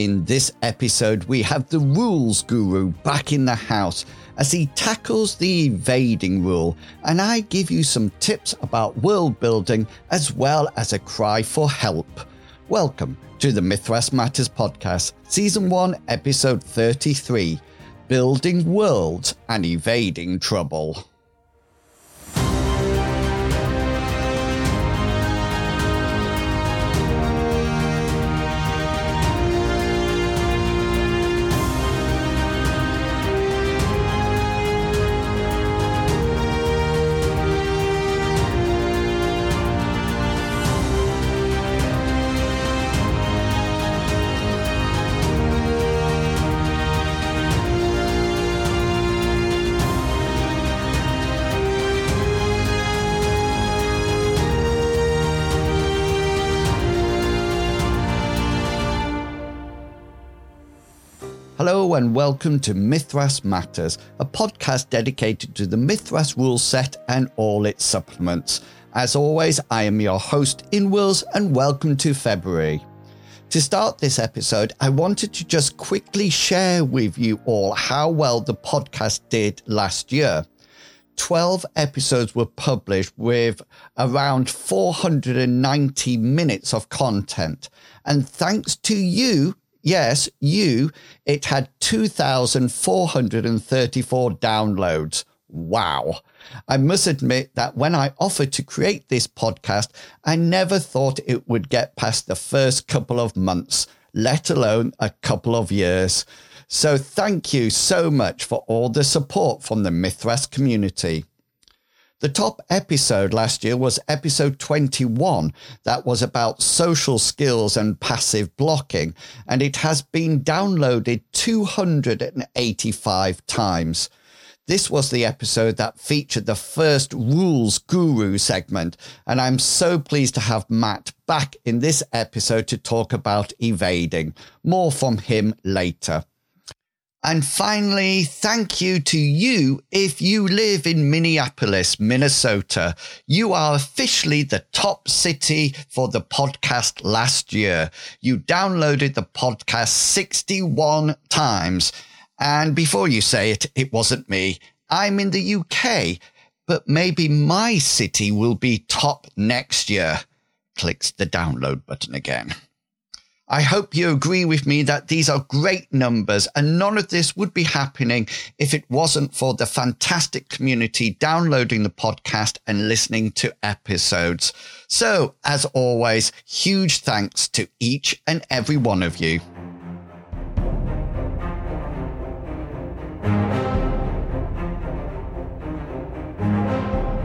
In this episode, we have the rules guru back in the house as he tackles the evading rule, and I give you some tips about world building as well as a cry for help. Welcome to the Mythras Matters podcast, season 1, episode 33 Building Worlds and Evading Trouble. And welcome to Mythras Matters, a podcast dedicated to the Mythras rule set and all its supplements. As always, I am your host, Inwils, and welcome to February. To start this episode, I wanted to just quickly share with you all how well the podcast did last year. 12 episodes were published with around 490 minutes of content. And thanks to you, Yes, you, it had 2,434 downloads. Wow. I must admit that when I offered to create this podcast, I never thought it would get past the first couple of months, let alone a couple of years. So thank you so much for all the support from the Mythras community. The top episode last year was episode 21. That was about social skills and passive blocking, and it has been downloaded 285 times. This was the episode that featured the first Rules Guru segment, and I'm so pleased to have Matt back in this episode to talk about evading. More from him later. And finally, thank you to you if you live in Minneapolis, Minnesota. You are officially the top city for the podcast last year. You downloaded the podcast 61 times. And before you say it, it wasn't me. I'm in the UK, but maybe my city will be top next year. Clicks the download button again. I hope you agree with me that these are great numbers and none of this would be happening if it wasn't for the fantastic community downloading the podcast and listening to episodes. So as always, huge thanks to each and every one of you.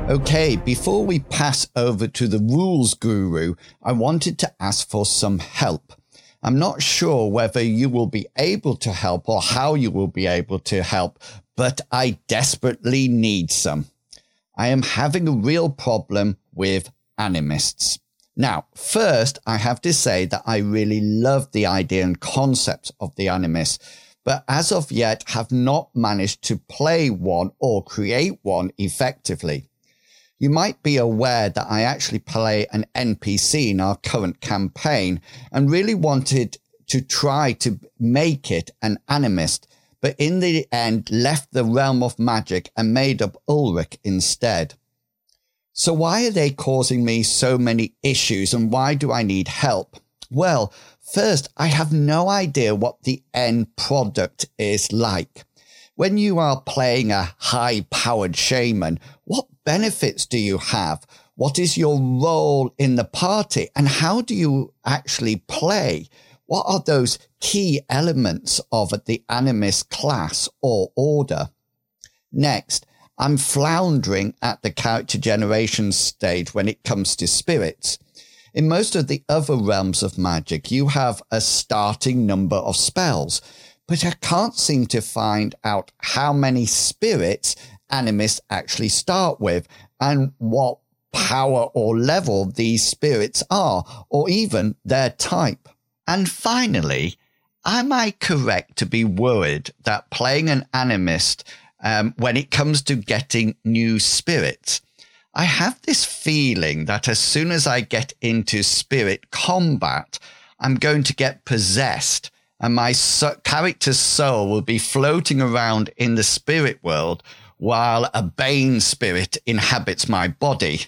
Okay, before we pass over to the rules guru, I wanted to ask for some help. I'm not sure whether you will be able to help or how you will be able to help, but I desperately need some. I am having a real problem with animists. Now, first, I have to say that I really love the idea and concept of the animist, but as of yet have not managed to play one or create one effectively. You might be aware that I actually play an NPC in our current campaign and really wanted to try to make it an animist, but in the end left the realm of magic and made up Ulrich instead. So why are they causing me so many issues and why do I need help? Well, first, I have no idea what the end product is like. When you are playing a high powered shaman, what benefits do you have? What is your role in the party? And how do you actually play? What are those key elements of the animist class or order? Next, I'm floundering at the character generation stage when it comes to spirits. In most of the other realms of magic, you have a starting number of spells, but I can't seem to find out how many spirits animists actually start with and what power or level these spirits are, or even their type. And finally, am I correct to be worried that playing an animist um, when it comes to getting new spirits? I have this feeling that as soon as I get into spirit combat, I'm going to get possessed and my so- character's soul will be floating around in the spirit world while a Bane spirit inhabits my body.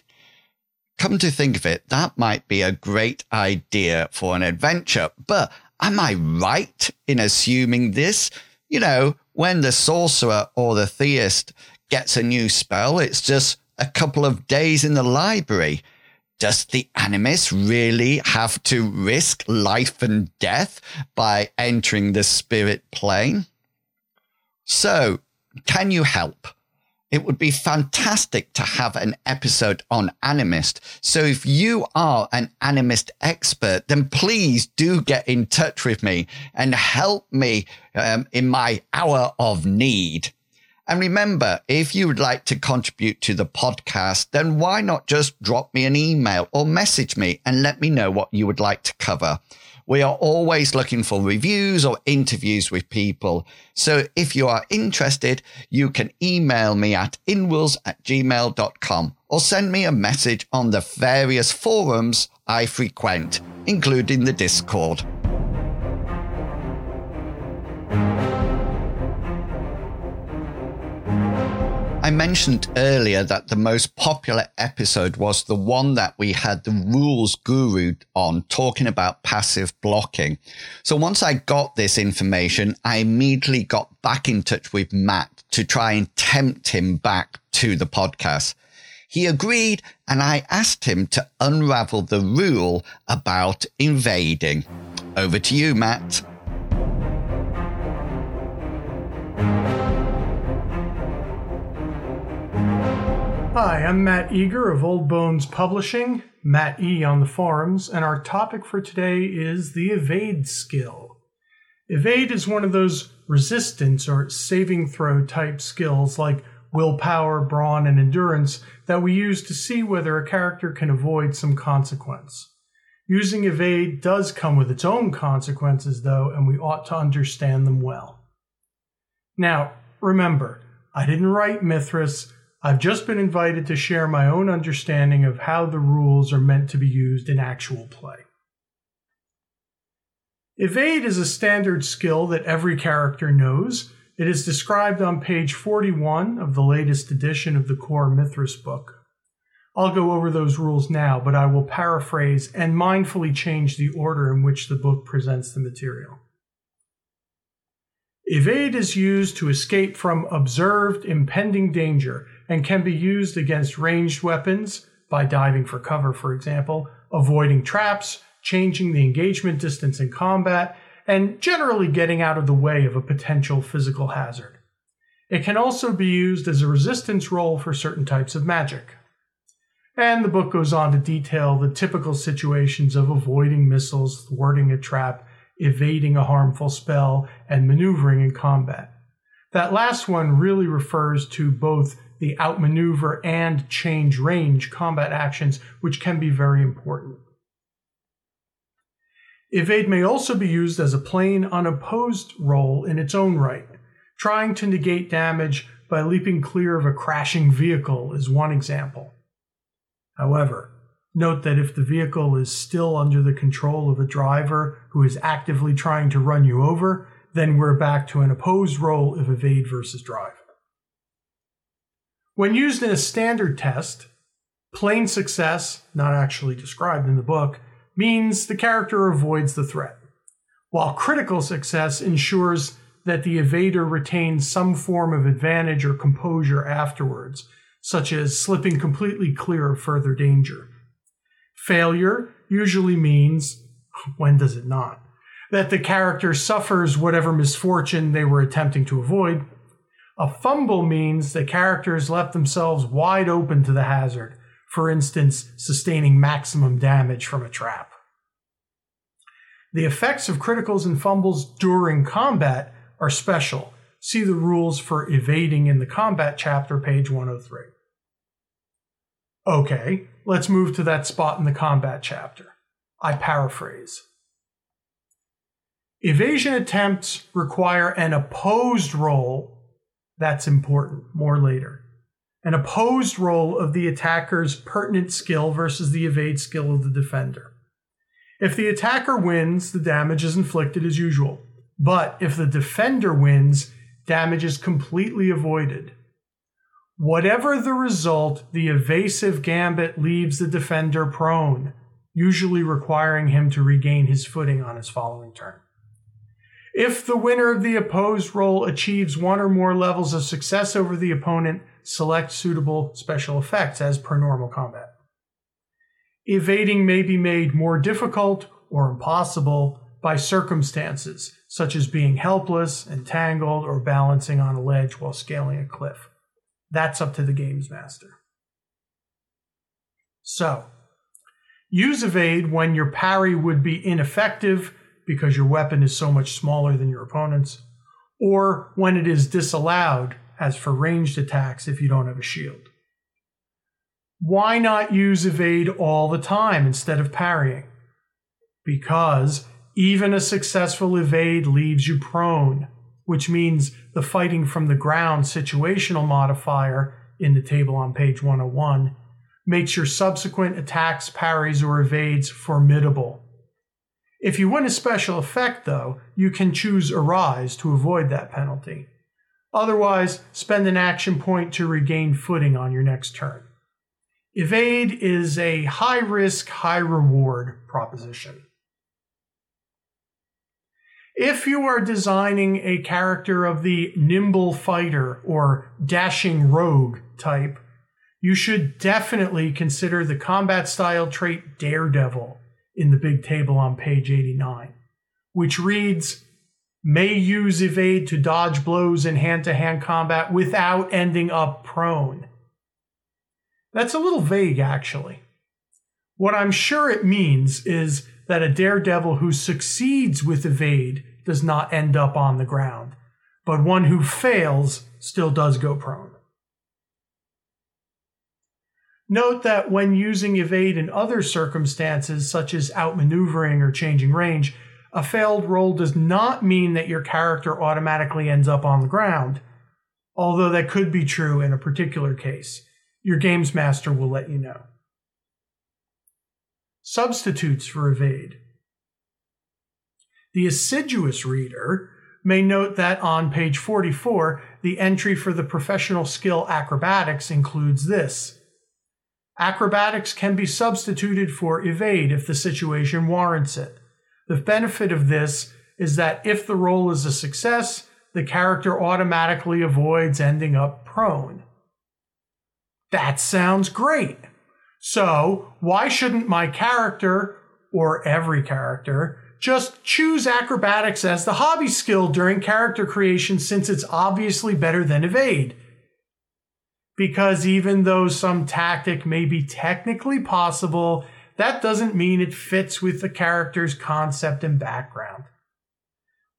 Come to think of it, that might be a great idea for an adventure, but am I right in assuming this? You know, when the sorcerer or the theist gets a new spell, it's just a couple of days in the library. Does the animist really have to risk life and death by entering the spirit plane? So, can you help? It would be fantastic to have an episode on Animist. So if you are an Animist expert, then please do get in touch with me and help me um, in my hour of need. And remember, if you would like to contribute to the podcast, then why not just drop me an email or message me and let me know what you would like to cover. We are always looking for reviews or interviews with people. So if you are interested, you can email me at inwils at gmail.com or send me a message on the various forums I frequent, including the Discord. I mentioned earlier that the most popular episode was the one that we had the rules guru on talking about passive blocking. So once I got this information, I immediately got back in touch with Matt to try and tempt him back to the podcast. He agreed and I asked him to unravel the rule about invading. Over to you, Matt. Hi, I'm Matt Eager of Old Bones Publishing, Matt E on the forums, and our topic for today is the evade skill. Evade is one of those resistance or saving throw type skills like willpower, brawn, and endurance that we use to see whether a character can avoid some consequence. Using evade does come with its own consequences, though, and we ought to understand them well. Now, remember, I didn't write Mythras. I've just been invited to share my own understanding of how the rules are meant to be used in actual play. Evade is a standard skill that every character knows. It is described on page 41 of the latest edition of the Core Mythras book. I'll go over those rules now, but I will paraphrase and mindfully change the order in which the book presents the material. Evade is used to escape from observed impending danger and can be used against ranged weapons by diving for cover, for example, avoiding traps, changing the engagement distance in combat, and generally getting out of the way of a potential physical hazard. It can also be used as a resistance roll for certain types of magic. And the book goes on to detail the typical situations of avoiding missiles, thwarting a trap, evading a harmful spell, and maneuvering in combat. That last one really refers to both the outmaneuver and change range combat actions, which can be very important. Evade may also be used as a plain unopposed roll in its own right. Trying to negate damage by leaping clear of a crashing vehicle is one example. However, note that if the vehicle is still under the control of a driver who is actively trying to run you over, then we're back to an opposed roll of evade versus drive. When used in a standard test, plain success, not actually described in the book, means the character avoids the threat, while critical success ensures that the evader retains some form of advantage or composure afterwards, such as slipping completely clear of further danger. Failure usually means, when does it not, that the character suffers whatever misfortune they were attempting to avoid, a fumble means the characters left themselves wide open to the hazard, for instance, sustaining maximum damage from a trap. The effects of criticals and fumbles during combat are special. See the rules for evading in the combat chapter, page 103. Okay, let's move to that spot in the combat chapter. I paraphrase. Evasion attempts require an opposed roll that's important. More later. An opposed roll of the attacker's pertinent skill versus the evade skill of the defender. If the attacker wins, the damage is inflicted as usual. But if the defender wins, damage is completely avoided. Whatever the result, the evasive gambit leaves the defender prone, usually requiring him to regain his footing on his following turn. If the winner of the opposed roll achieves one or more levels of success over the opponent, select suitable special effects as per normal combat. Evading may be made more difficult or impossible by circumstances, such as being helpless, entangled, or balancing on a ledge while scaling a cliff. That's up to the games master. So, use evade when your parry would be ineffective because your weapon is so much smaller than your opponent's, or when it is disallowed, as for ranged attacks if you don't have a shield. Why not use evade all the time instead of parrying? Because even a successful evade leaves you prone which means the fighting from the ground situational modifier in the table on page 101 makes your subsequent attacks, parries, or evades formidable. If you win a special effect, though, you can choose Arise to avoid that penalty. Otherwise, spend an action point to regain footing on your next turn. Evade is a high risk, high reward proposition. If you are designing a character of the nimble fighter or dashing rogue type, you should definitely consider the combat style trait Daredevil in the big table on page 89, which reads may use evade to dodge blows in hand to hand combat without ending up prone. That's a little vague, actually. What I'm sure it means is that a daredevil who succeeds with evade does not end up on the ground, but one who fails still does go prone. Note that when using evade in other circumstances, such as outmaneuvering or changing range, a failed roll does not mean that your character automatically ends up on the ground, although that could be true in a particular case. Your games master will let you know. Substitutes for evade. The assiduous reader may note that on page 44, the entry for the professional skill acrobatics includes this. Acrobatics can be substituted for evade if the situation warrants it. The benefit of this is that if the roll is a success, the character automatically avoids ending up prone. That sounds great. So, why shouldn't my character, or every character, just choose acrobatics as the hobby skill during character creation since it's obviously better than evade. Because even though some tactic may be technically possible, that doesn't mean it fits with the character's concept and background.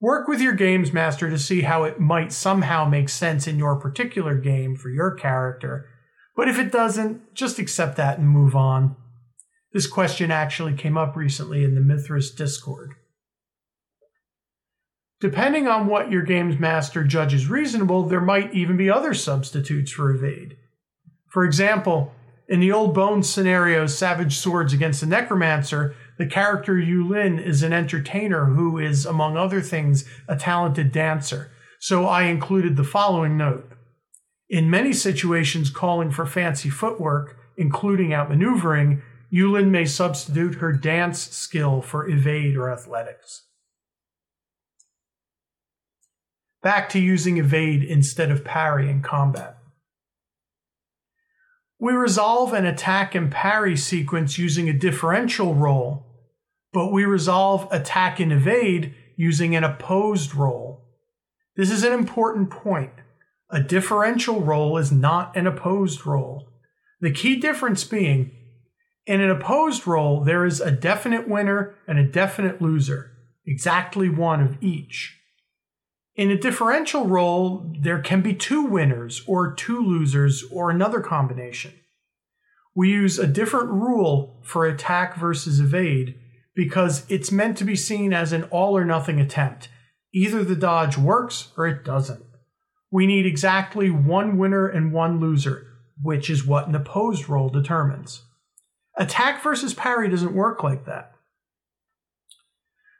Work with your games master to see how it might somehow make sense in your particular game for your character, but if it doesn't, just accept that and move on. This question actually came up recently in the Mythras Discord. Depending on what your games master judges reasonable, there might even be other substitutes for evade. For example, in the old Bones scenario, Savage Swords against the Necromancer, the character Yulin is an entertainer who is, among other things, a talented dancer. So I included the following note. In many situations calling for fancy footwork, including outmaneuvering, Yulin may substitute her dance skill for evade or athletics. Back to using evade instead of parry in combat. We resolve an attack and parry sequence using a differential roll, but we resolve attack and evade using an opposed roll. This is an important point. A differential roll is not an opposed roll. The key difference being in an opposed roll, there is a definite winner and a definite loser, exactly one of each. In a differential roll, there can be two winners or two losers or another combination. We use a different rule for attack versus evade because it's meant to be seen as an all or nothing attempt. Either the dodge works or it doesn't. We need exactly one winner and one loser, which is what an opposed roll determines. Attack versus parry doesn't work like that.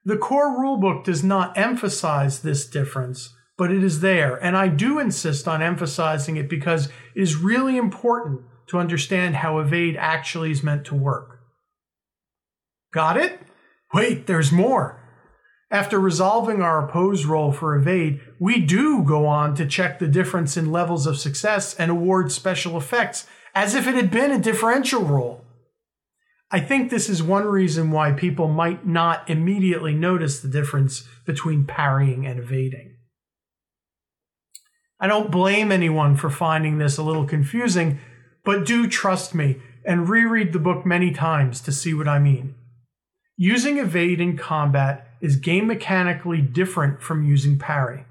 The core rulebook does not emphasize this difference, but it is there. And I do insist on emphasizing it because it is really important to understand how evade actually is meant to work. Got it? Wait, there's more. After resolving our oppose roll for evade, we do go on to check the difference in levels of success and award special effects as if it had been a differential roll. I think this is one reason why people might not immediately notice the difference between parrying and evading. I don't blame anyone for finding this a little confusing, but do trust me and reread the book many times to see what I mean. Using evade in combat is game mechanically different from using parry.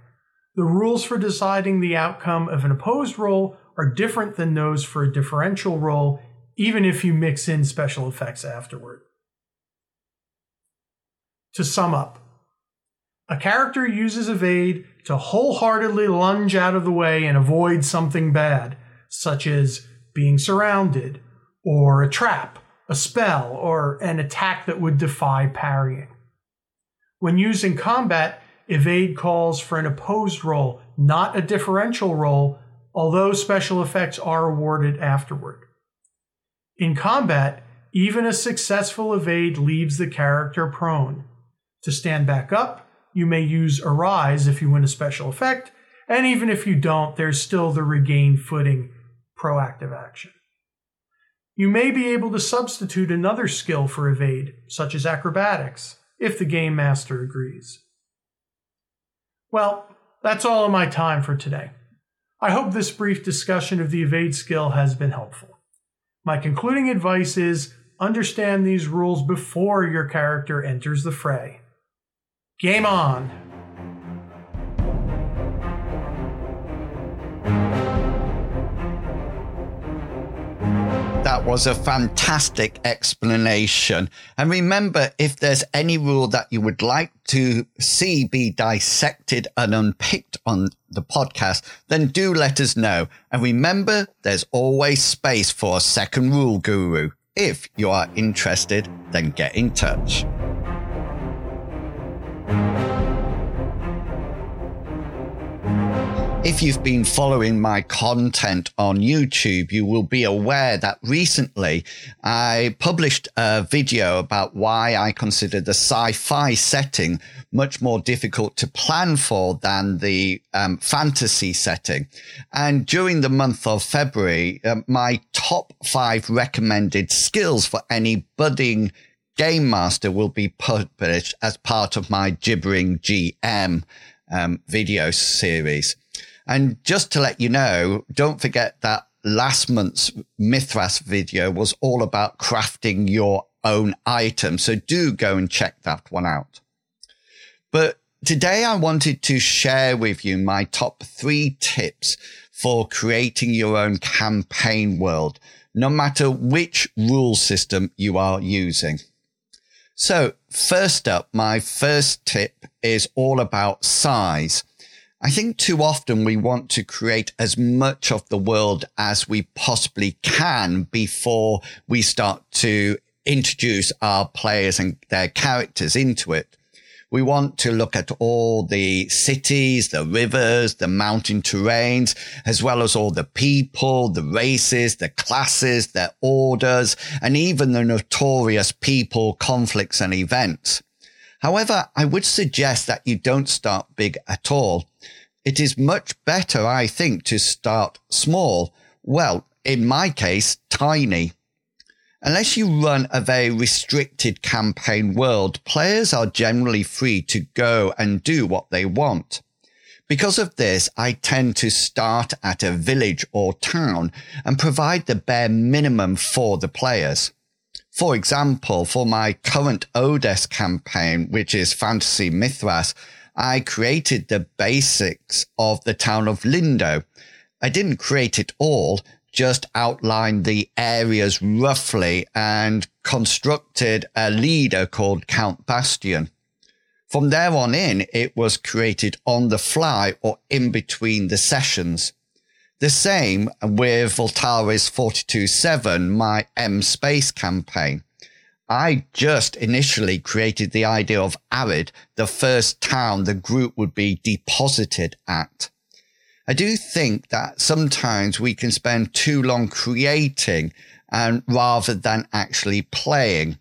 The rules for deciding the outcome of an opposed roll are different than those for a differential roll even if you mix in special effects afterward. To sum up, a character uses evade to wholeheartedly lunge out of the way and avoid something bad, such as being surrounded, or a trap, a spell, or an attack that would defy parrying. When used in combat, evade calls for an opposed roll, not a differential roll, although special effects are awarded afterward. In combat, even a successful evade leaves the character prone. To stand back up, you may use Arise if you win a special effect, and even if you don't, there's still the regain footing proactive action. You may be able to substitute another skill for evade, such as acrobatics, if the game master agrees. Well, that's all of my time for today. I hope this brief discussion of the evade skill has been helpful. My concluding advice is understand these rules before your character enters the fray. Game on! That was a fantastic explanation. And remember, if there's any rule that you would like to see be dissected and unpicked on the podcast, then do let us know. And remember, there's always space for a second rule guru. If you are interested, then get in touch. If you've been following my content on YouTube, you will be aware that recently I published a video about why I consider the sci-fi setting much more difficult to plan for than the um, fantasy setting. And during the month of February, uh, my top five recommended skills for any budding game master will be published as part of my gibbering GM um, video series. And just to let you know, don't forget that last month's Mythras video was all about crafting your own item. So do go and check that one out. But today I wanted to share with you my top three tips for creating your own campaign world, no matter which rule system you are using. So first up, my first tip is all about size. I think too often we want to create as much of the world as we possibly can before we start to introduce our players and their characters into it. We want to look at all the cities, the rivers, the mountain terrains, as well as all the people, the races, the classes, their orders, and even the notorious people, conflicts and events. However, I would suggest that you don't start big at all. It is much better, I think, to start small. Well, in my case, tiny. Unless you run a very restricted campaign world, players are generally free to go and do what they want. Because of this, I tend to start at a village or town and provide the bare minimum for the players. For example, for my current Odes campaign, which is Fantasy Mythras, I created the basics of the town of Lindo. I didn't create it all, just outlined the areas roughly and constructed a leader called Count Bastion. From there on in, it was created on the fly or in between the sessions. The same with Voltaris 42.7, my M Space campaign. I just initially created the idea of Arid, the first town the group would be deposited at. I do think that sometimes we can spend too long creating and rather than actually playing.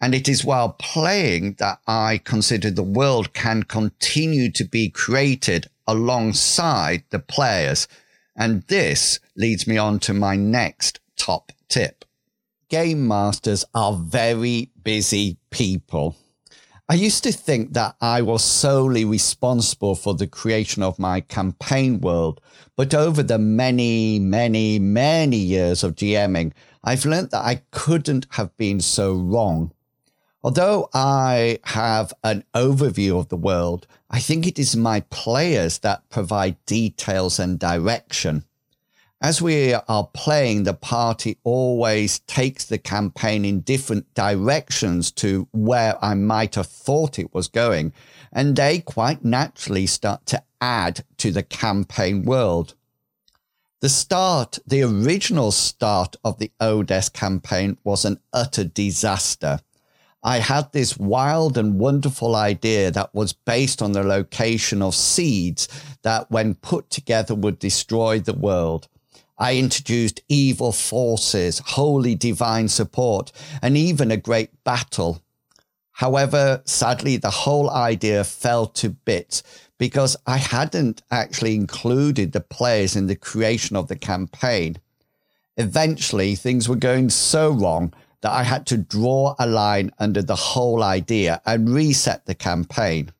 And it is while playing that I consider the world can continue to be created alongside the players. And this leads me on to my next top tip. Game masters are very busy people. I used to think that I was solely responsible for the creation of my campaign world, but over the many, many, many years of GMing, I've learned that I couldn't have been so wrong. Although I have an overview of the world, I think it is my players that provide details and direction. As we are playing, the party always takes the campaign in different directions to where I might have thought it was going, and they quite naturally start to add to the campaign world. The start, the original start of the Odes campaign was an utter disaster. I had this wild and wonderful idea that was based on the location of seeds that, when put together, would destroy the world. I introduced evil forces, holy divine support, and even a great battle. However, sadly, the whole idea fell to bits because I hadn't actually included the players in the creation of the campaign. Eventually, things were going so wrong that I had to draw a line under the whole idea and reset the campaign.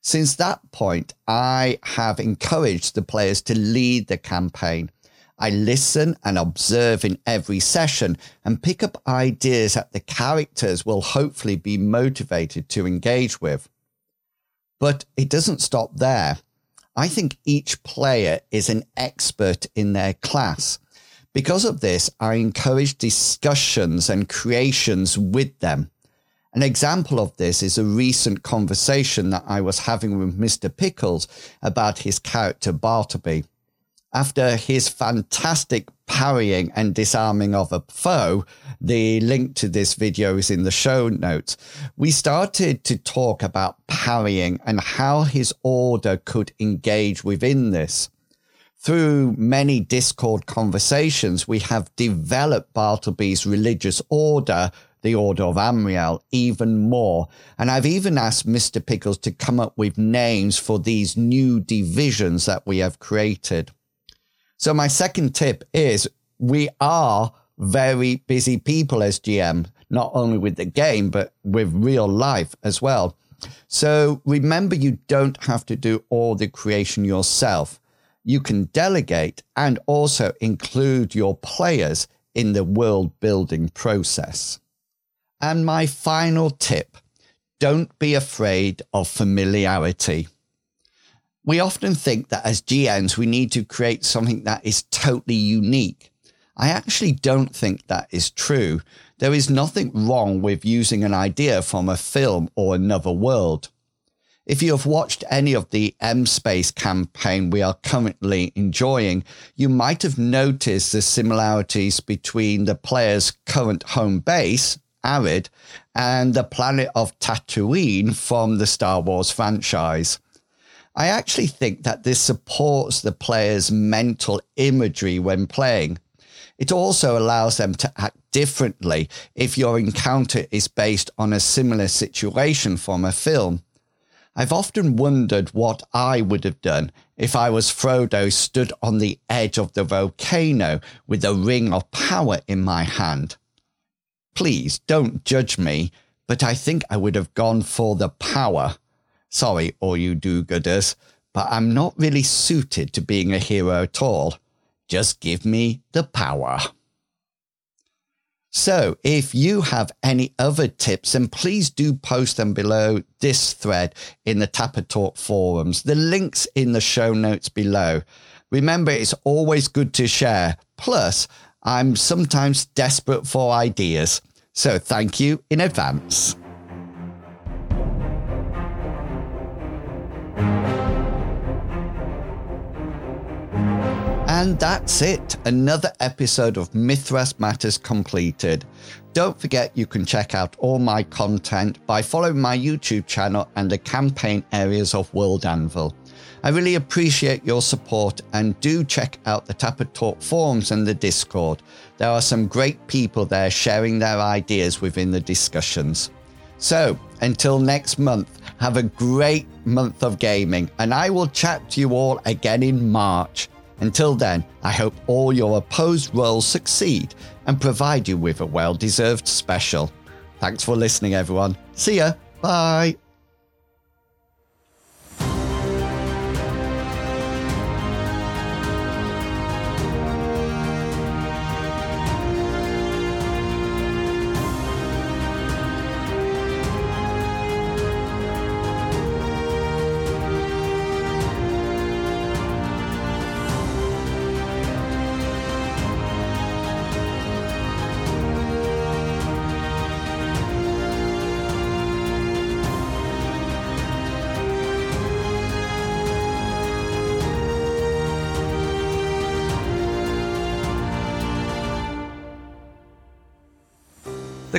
Since that point, I have encouraged the players to lead the campaign. I listen and observe in every session and pick up ideas that the characters will hopefully be motivated to engage with. But it doesn't stop there. I think each player is an expert in their class. Because of this, I encourage discussions and creations with them. An example of this is a recent conversation that I was having with Mr. Pickles about his character Bartleby after his fantastic parrying and disarming of a foe, the link to this video is in the show notes. We started to talk about parrying and how his order could engage within this. Through many Discord conversations, we have developed Bartleby's religious order, the Order of Amriel, even more. And I've even asked Mr. Pickles to come up with names for these new divisions that we have created. So my second tip is we are very busy people as GM, not only with the game, but with real life as well. So remember, you don't have to do all the creation yourself. You can delegate and also include your players in the world building process. And my final tip don't be afraid of familiarity we often think that as GMs, we need to create something that is totally unique. I actually don't think that is true. There is nothing wrong with using an idea from a film or another world. If you have watched any of the M Space campaign we are currently enjoying, you might have noticed the similarities between the player's current home base, Arid, and the planet of Tatooine from the Star Wars franchise. I actually think that this supports the player's mental imagery when playing. It also allows them to act differently if your encounter is based on a similar situation from a film. I've often wondered what I would have done if I was Frodo stood on the edge of the volcano with a ring of power in my hand. Please don't judge me, but I think I would have gone for the power. Sorry, all you do gooders, but I'm not really suited to being a hero at all. Just give me the power. So, if you have any other tips, then please do post them below this thread in the Tapatalk forums. The links in the show notes below. Remember, it's always good to share. Plus, I'm sometimes desperate for ideas. So, thank you in advance. And that's it. Another episode of Mythras Matters completed. Don't forget you can check out all my content by following my YouTube channel and the campaign areas of World Anvil. I really appreciate your support and do check out the Tapatalk forums and the Discord. There are some great people there sharing their ideas within the discussions. So, until next month, have a great month of gaming, and I will chat to you all again in March. Until then, I hope all your opposed roles succeed and provide you with a well deserved special. Thanks for listening, everyone. See ya. Bye.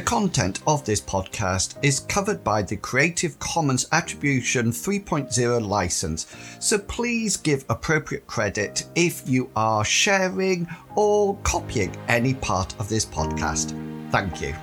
Content of this podcast is covered by the Creative Commons Attribution 3.0 license, so please give appropriate credit if you are sharing or copying any part of this podcast. Thank you.